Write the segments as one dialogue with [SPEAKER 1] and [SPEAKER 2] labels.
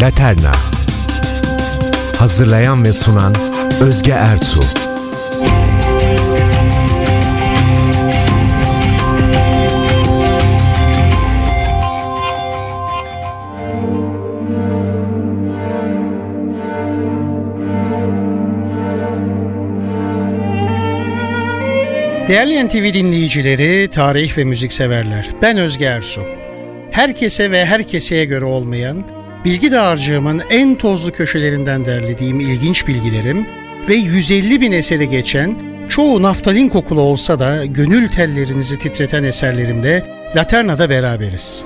[SPEAKER 1] Laterna. Hazırlayan ve sunan Özge Ertuğ
[SPEAKER 2] Değerli NTV dinleyicileri, tarih ve müzik severler. Ben Özge Ersu. Herkese ve herkeseye göre olmayan, bilgi dağarcığımın en tozlu köşelerinden derlediğim ilginç bilgilerim ve 150 bin eseri geçen, çoğu naftalin kokulu olsa da gönül tellerinizi titreten eserlerimde Laterna'da beraberiz.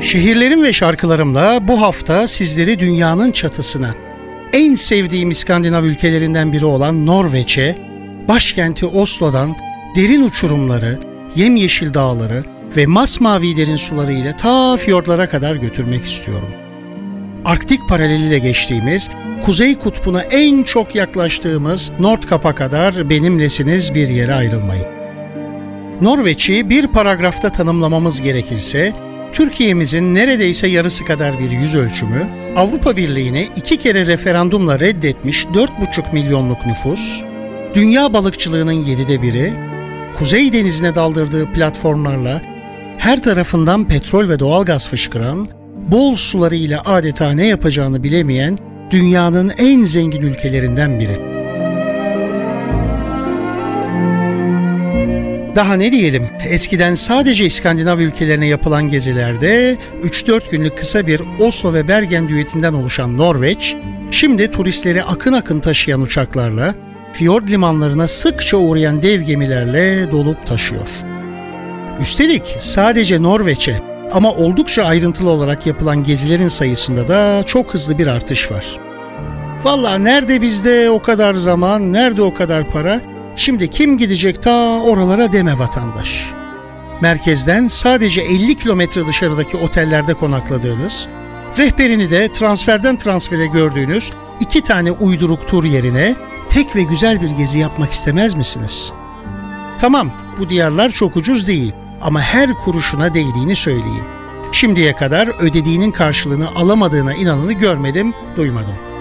[SPEAKER 2] Şehirlerim ve şarkılarımla bu hafta sizleri dünyanın çatısına, en sevdiğim İskandinav ülkelerinden biri olan Norveç'e, başkenti Oslo'dan derin uçurumları, yemyeşil dağları ve masmavi derin suları ile ta fiyortlara kadar götürmek istiyorum. Arktik paraleliyle geçtiğimiz, Kuzey Kutbu'na en çok yaklaştığımız Nordkap'a kadar benimlesiniz bir yere ayrılmayın. Norveç'i bir paragrafta tanımlamamız gerekirse, Türkiye'mizin neredeyse yarısı kadar bir yüz ölçümü, Avrupa Birliği'ni iki kere referandumla reddetmiş 4,5 milyonluk nüfus, dünya balıkçılığının yedide biri, Kuzey Denizi'ne daldırdığı platformlarla her tarafından petrol ve doğalgaz fışkıran, bol sularıyla adeta ne yapacağını bilemeyen dünyanın en zengin ülkelerinden biri. Daha ne diyelim, eskiden sadece İskandinav ülkelerine yapılan gezilerde 3-4 günlük kısa bir Oslo ve Bergen düetinden oluşan Norveç, şimdi turistleri akın akın taşıyan uçaklarla, fiyord limanlarına sıkça uğrayan dev gemilerle dolup taşıyor. Üstelik sadece Norveç'e ama oldukça ayrıntılı olarak yapılan gezilerin sayısında da çok hızlı bir artış var. Valla nerede bizde o kadar zaman, nerede o kadar para Şimdi kim gidecek ta oralara deme vatandaş. Merkezden sadece 50 kilometre dışarıdaki otellerde konakladığınız, rehberini de transferden transfere gördüğünüz iki tane uyduruk tur yerine tek ve güzel bir gezi yapmak istemez misiniz? Tamam, bu diyarlar çok ucuz değil ama her kuruşuna değdiğini söyleyeyim. Şimdiye kadar ödediğinin karşılığını alamadığına inanını görmedim, duymadım.''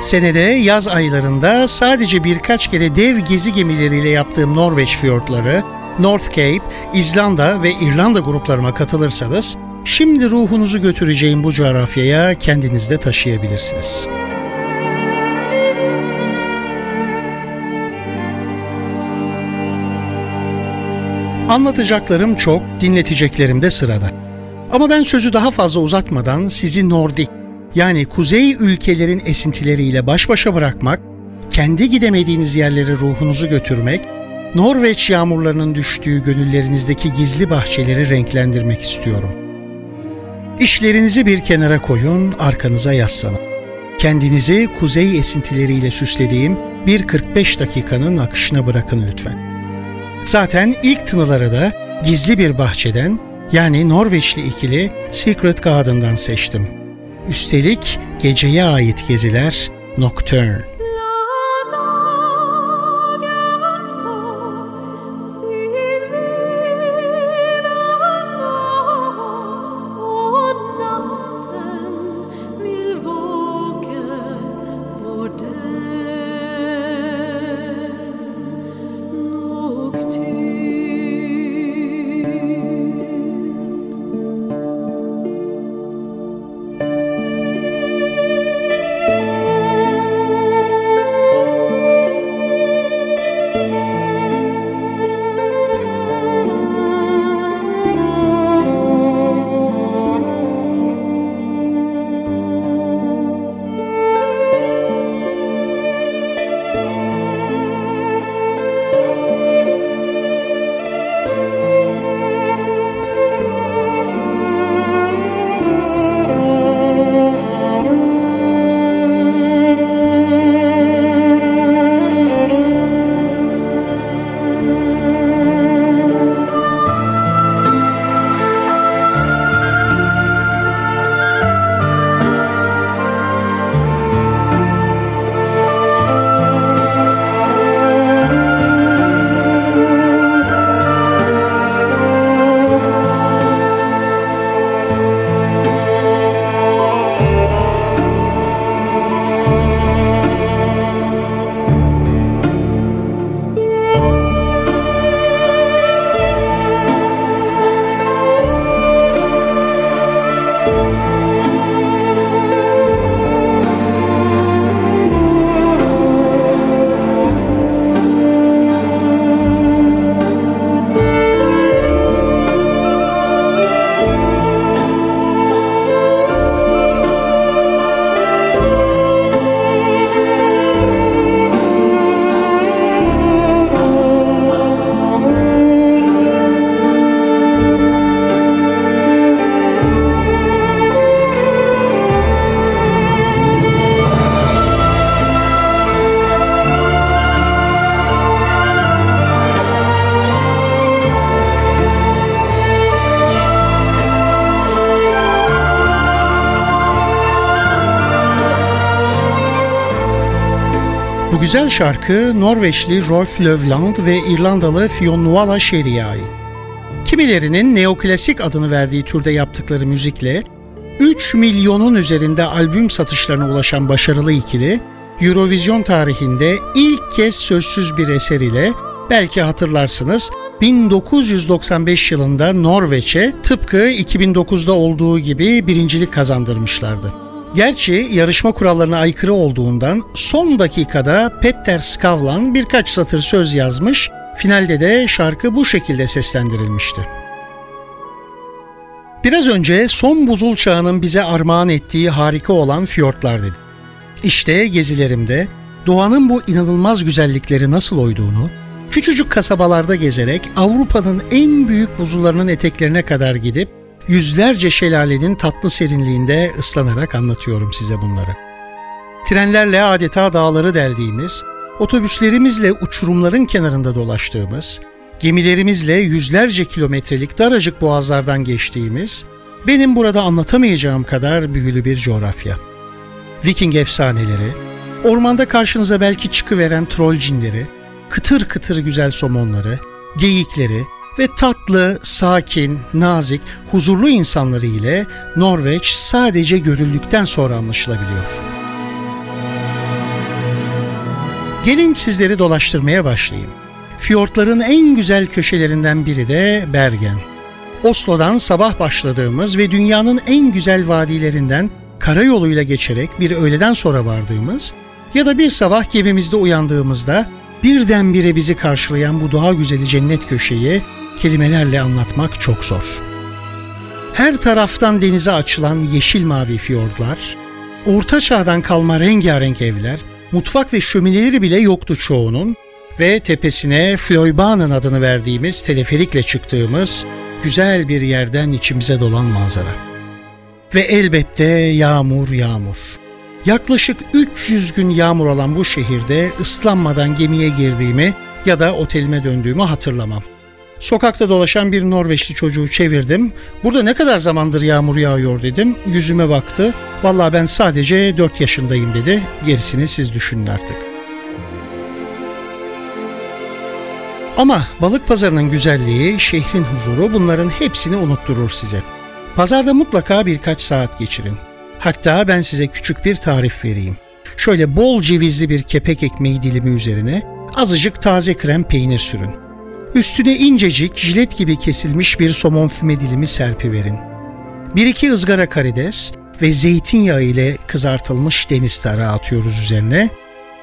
[SPEAKER 2] Senede yaz aylarında sadece birkaç kere dev gezi gemileriyle yaptığım Norveç fiyortları, North Cape, İzlanda ve İrlanda gruplarıma katılırsanız, şimdi ruhunuzu götüreceğim bu coğrafyaya kendiniz de taşıyabilirsiniz. Anlatacaklarım çok, dinleteceklerim de sırada. Ama ben sözü daha fazla uzatmadan sizi Nordik yani kuzey ülkelerin esintileriyle baş başa bırakmak, kendi gidemediğiniz yerlere ruhunuzu götürmek, Norveç yağmurlarının düştüğü gönüllerinizdeki gizli bahçeleri renklendirmek istiyorum. İşlerinizi bir kenara koyun, arkanıza yaslanın. Kendinizi kuzey esintileriyle süslediğim bir 45 dakikanın akışına bırakın lütfen. Zaten ilk tınıları da gizli bir bahçeden yani Norveçli ikili Secret Garden'dan seçtim. Üstelik geceye ait geziler Nocturne. Güzel şarkı Norveçli Rolf Løvland ve İrlandalı Fionn Nuala Sherry'e ait. Kimilerinin neoklasik adını verdiği türde yaptıkları müzikle 3 milyonun üzerinde albüm satışlarına ulaşan başarılı ikili, Eurovision tarihinde ilk kez sözsüz bir eser ile belki hatırlarsınız 1995 yılında Norveç'e tıpkı 2009'da olduğu gibi birincilik kazandırmışlardı. Gerçi yarışma kurallarına aykırı olduğundan son dakikada Petter Skavlan birkaç satır söz yazmış, finalde de şarkı bu şekilde seslendirilmişti. Biraz önce son buzul çağının bize armağan ettiği harika olan fiyortlar dedim. İşte gezilerimde doğanın bu inanılmaz güzellikleri nasıl oyduğunu, küçücük kasabalarda gezerek Avrupa'nın en büyük buzullarının eteklerine kadar gidip yüzlerce şelalenin tatlı serinliğinde ıslanarak anlatıyorum size bunları. Trenlerle adeta dağları deldiğimiz, otobüslerimizle uçurumların kenarında dolaştığımız, gemilerimizle yüzlerce kilometrelik daracık boğazlardan geçtiğimiz, benim burada anlatamayacağım kadar büyülü bir coğrafya. Viking efsaneleri, ormanda karşınıza belki çıkıveren troll cinleri, kıtır kıtır güzel somonları, geyikleri ve tatlı, sakin, nazik, huzurlu insanları ile Norveç sadece görüldükten sonra anlaşılabiliyor. Gelin sizleri dolaştırmaya başlayayım. Fiyortların en güzel köşelerinden biri de Bergen. Oslo'dan sabah başladığımız ve dünyanın en güzel vadilerinden karayoluyla geçerek bir öğleden sonra vardığımız ya da bir sabah gemimizde uyandığımızda birdenbire bizi karşılayan bu doğa güzeli cennet köşeyi kelimelerle anlatmak çok zor. Her taraftan denize açılan yeşil mavi fiyortlar, orta çağdan kalma rengarenk evler, mutfak ve şömineleri bile yoktu çoğunun ve tepesine Fleubanen adını verdiğimiz teleferikle çıktığımız güzel bir yerden içimize dolan manzara. Ve elbette yağmur yağmur. Yaklaşık 300 gün yağmur olan bu şehirde ıslanmadan gemiye girdiğimi ya da otelime döndüğümü hatırlamam. Sokakta dolaşan bir Norveçli çocuğu çevirdim. Burada ne kadar zamandır yağmur yağıyor dedim. Yüzüme baktı. Vallahi ben sadece 4 yaşındayım dedi. Gerisini siz düşünün artık. Ama balık pazarının güzelliği, şehrin huzuru bunların hepsini unutturur size. Pazarda mutlaka birkaç saat geçirin. Hatta ben size küçük bir tarif vereyim. Şöyle bol cevizli bir kepek ekmeği dilimi üzerine azıcık taze krem peynir sürün. Üstüne incecik jilet gibi kesilmiş bir somon füme dilimi serpiverin. Bir iki ızgara karides ve zeytinyağı ile kızartılmış deniz tarağı atıyoruz üzerine.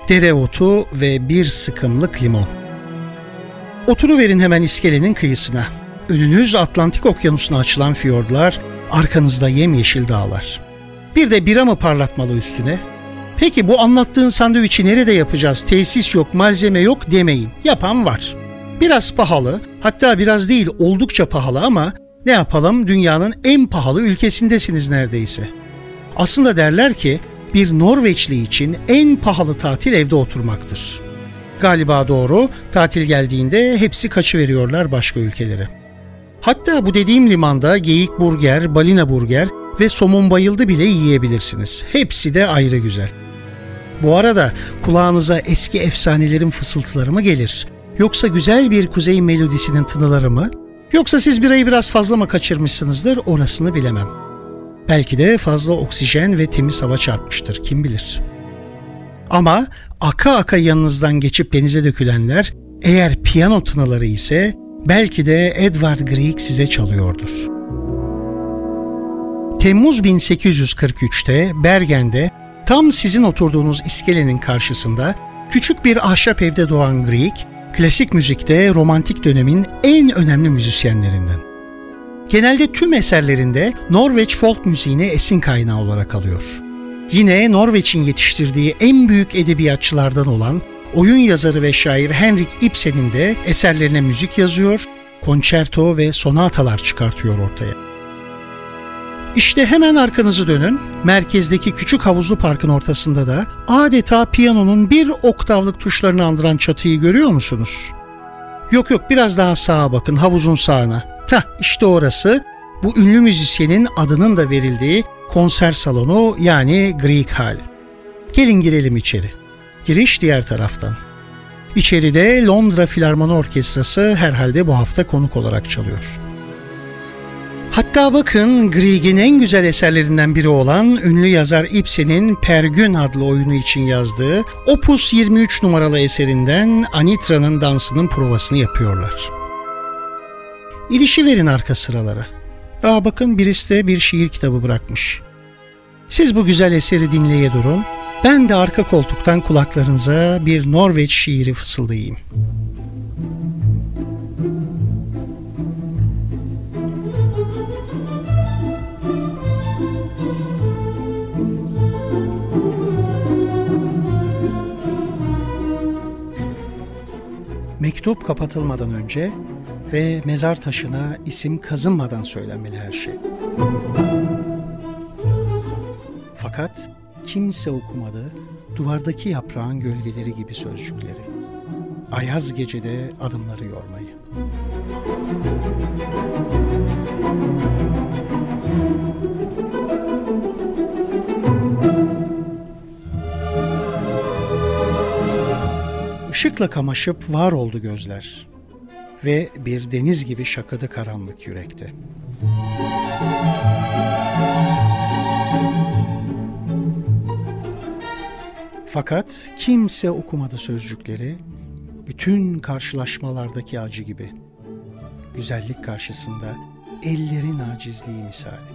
[SPEAKER 2] Dereotu ve bir sıkımlık limon. Oturuverin hemen iskelenin kıyısına. Önünüz Atlantik Okyanusu'na açılan fiyordlar, arkanızda yemyeşil dağlar. Bir de bira mı parlatmalı üstüne? Peki bu anlattığın sandviçi nerede yapacağız? Tesis yok, malzeme yok demeyin. Yapan var. Biraz pahalı, hatta biraz değil oldukça pahalı ama ne yapalım dünyanın en pahalı ülkesindesiniz neredeyse. Aslında derler ki bir Norveçli için en pahalı tatil evde oturmaktır. Galiba doğru, tatil geldiğinde hepsi kaçıveriyorlar başka ülkelere. Hatta bu dediğim limanda geyik burger, balina burger ve somon bayıldı bile yiyebilirsiniz. Hepsi de ayrı güzel. Bu arada kulağınıza eski efsanelerin fısıltıları mı gelir? Yoksa güzel bir kuzey melodisinin tınıları mı? Yoksa siz birayı biraz fazla mı kaçırmışsınızdır orasını bilemem. Belki de fazla oksijen ve temiz hava çarpmıştır kim bilir. Ama aka aka yanınızdan geçip denize dökülenler eğer piyano tınıları ise belki de Edward Grieg size çalıyordur. Temmuz 1843'te Bergen'de tam sizin oturduğunuz iskelenin karşısında küçük bir ahşap evde doğan Grieg, klasik müzikte romantik dönemin en önemli müzisyenlerinden. Genelde tüm eserlerinde Norveç folk müziğine esin kaynağı olarak alıyor. Yine Norveç'in yetiştirdiği en büyük edebiyatçılardan olan oyun yazarı ve şair Henrik Ibsen'in de eserlerine müzik yazıyor, konçerto ve sonatalar çıkartıyor ortaya. İşte hemen arkanızı dönün. Merkezdeki küçük havuzlu parkın ortasında da adeta piyanonun bir oktavlık tuşlarını andıran çatıyı görüyor musunuz? Yok yok biraz daha sağa bakın havuzun sağına. Heh işte orası bu ünlü müzisyenin adının da verildiği konser salonu yani Greek Hall. Gelin girelim içeri. Giriş diğer taraftan. İçeride Londra Filarmoni Orkestrası herhalde bu hafta konuk olarak çalıyor. Hatta bakın Grieg'in en güzel eserlerinden biri olan ünlü yazar Ibsen'in Pergün adlı oyunu için yazdığı Opus 23 numaralı eserinden Anitra'nın dansının provasını yapıyorlar. İlişi verin arka sıralara. Aa bakın birisi de bir şiir kitabı bırakmış. Siz bu güzel eseri dinleye durun. Ben de arka koltuktan kulaklarınıza bir Norveç şiiri fısıldayayım. Mektup kapatılmadan önce ve mezar taşına isim kazınmadan söylenmeli her şey. Fakat kimse okumadı duvardaki yaprağın gölgeleri gibi sözcükleri. Ayaz gecede adımları yormayı. Işıkla kamaşıp var oldu gözler ve bir deniz gibi şakadı karanlık yürekte. Fakat kimse okumadı sözcükleri, bütün karşılaşmalardaki acı gibi. Güzellik karşısında ellerin acizliği misali.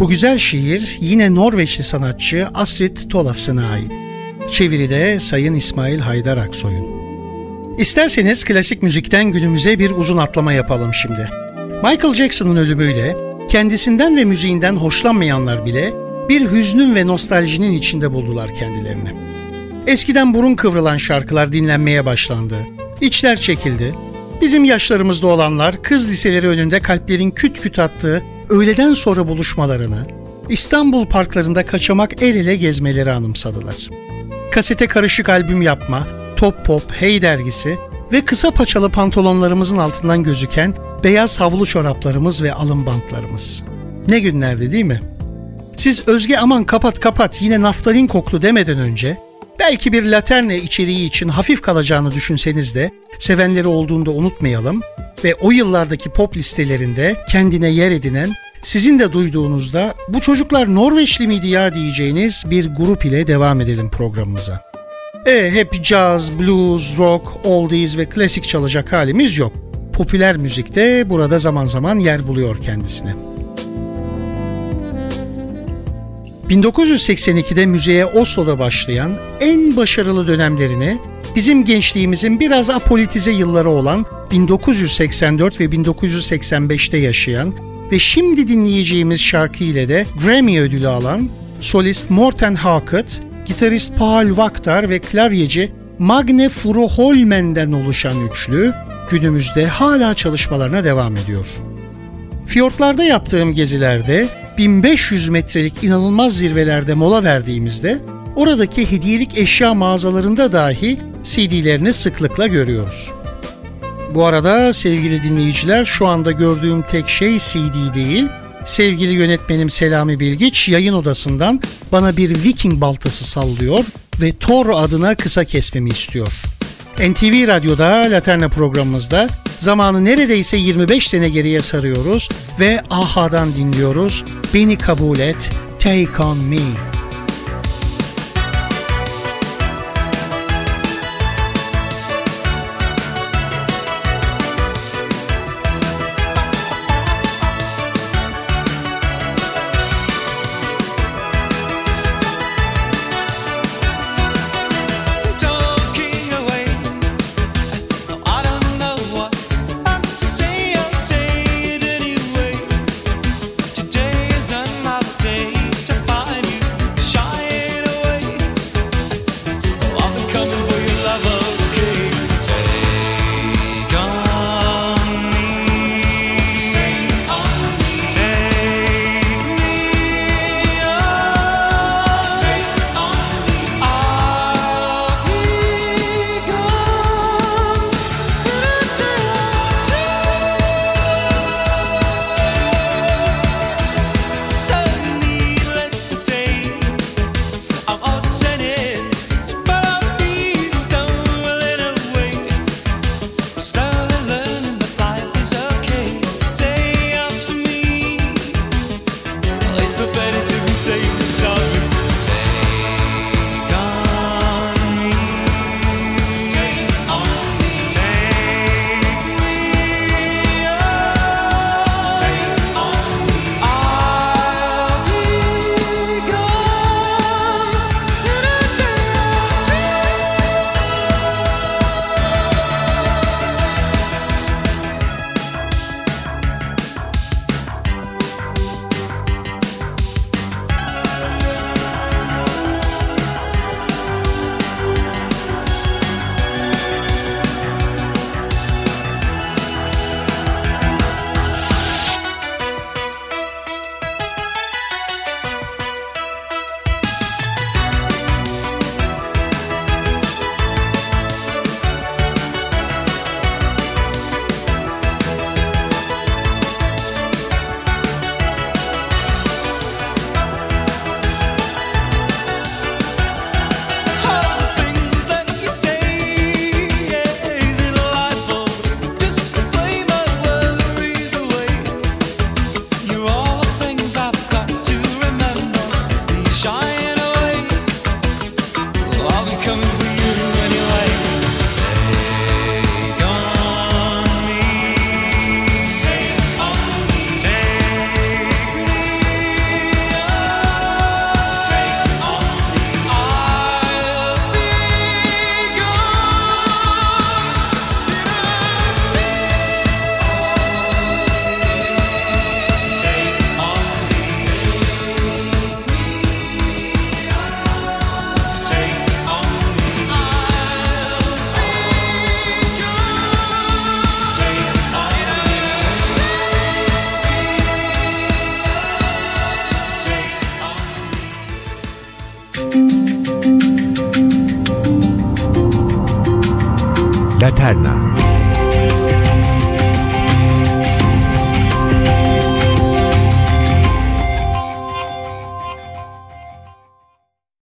[SPEAKER 2] Bu güzel şiir yine Norveçli sanatçı Astrid Tolafsen'a ait. Çeviride Sayın İsmail Haydar Aksoy'un. İsterseniz klasik müzikten günümüze bir uzun atlama yapalım şimdi. Michael Jackson'ın ölümüyle kendisinden ve müziğinden hoşlanmayanlar bile bir hüznün ve nostaljinin içinde buldular kendilerini. Eskiden burun kıvrılan şarkılar dinlenmeye başlandı. İçler çekildi. Bizim yaşlarımızda olanlar kız liseleri önünde kalplerin küt küt attığı öğleden sonra buluşmalarını, İstanbul parklarında kaçamak el ele gezmeleri anımsadılar. Kasete karışık albüm yapma, Top Pop, Hey dergisi ve kısa paçalı pantolonlarımızın altından gözüken beyaz havlu çoraplarımız ve alın bantlarımız. Ne günlerdi değil mi? Siz Özge aman kapat kapat yine naftalin koklu demeden önce belki bir laterne içeriği için hafif kalacağını düşünseniz de sevenleri olduğunda unutmayalım ve o yıllardaki pop listelerinde kendine yer edinen sizin de duyduğunuzda bu çocuklar Norveçli miydi ya diyeceğiniz bir grup ile devam edelim programımıza. E hep caz, blues, rock, oldies ve klasik çalacak halimiz yok. Popüler müzikte burada zaman zaman yer buluyor kendisine. 1982'de müzeye Oslo'da başlayan en başarılı dönemlerini bizim gençliğimizin biraz apolitize yılları olan 1984 ve 1985'te yaşayan ve şimdi dinleyeceğimiz şarkı ile de Grammy ödülü alan solist Morten Hackett, gitarist Paul Vaktar ve klavyeci Magne Furuholmen'den oluşan üçlü günümüzde hala çalışmalarına devam ediyor. Fiyortlarda yaptığım gezilerde 1500 metrelik inanılmaz zirvelerde mola verdiğimizde oradaki hediyelik eşya mağazalarında dahi CD'lerini sıklıkla görüyoruz. Bu arada sevgili dinleyiciler şu anda gördüğüm tek şey CD değil, sevgili yönetmenim Selami Bilgiç yayın odasından bana bir Viking baltası sallıyor ve Thor adına kısa kesmemi istiyor. NTV Radyo'da Laterna programımızda zamanı neredeyse 25 sene geriye sarıyoruz ve Aha'dan dinliyoruz. Beni kabul et, Take On Me.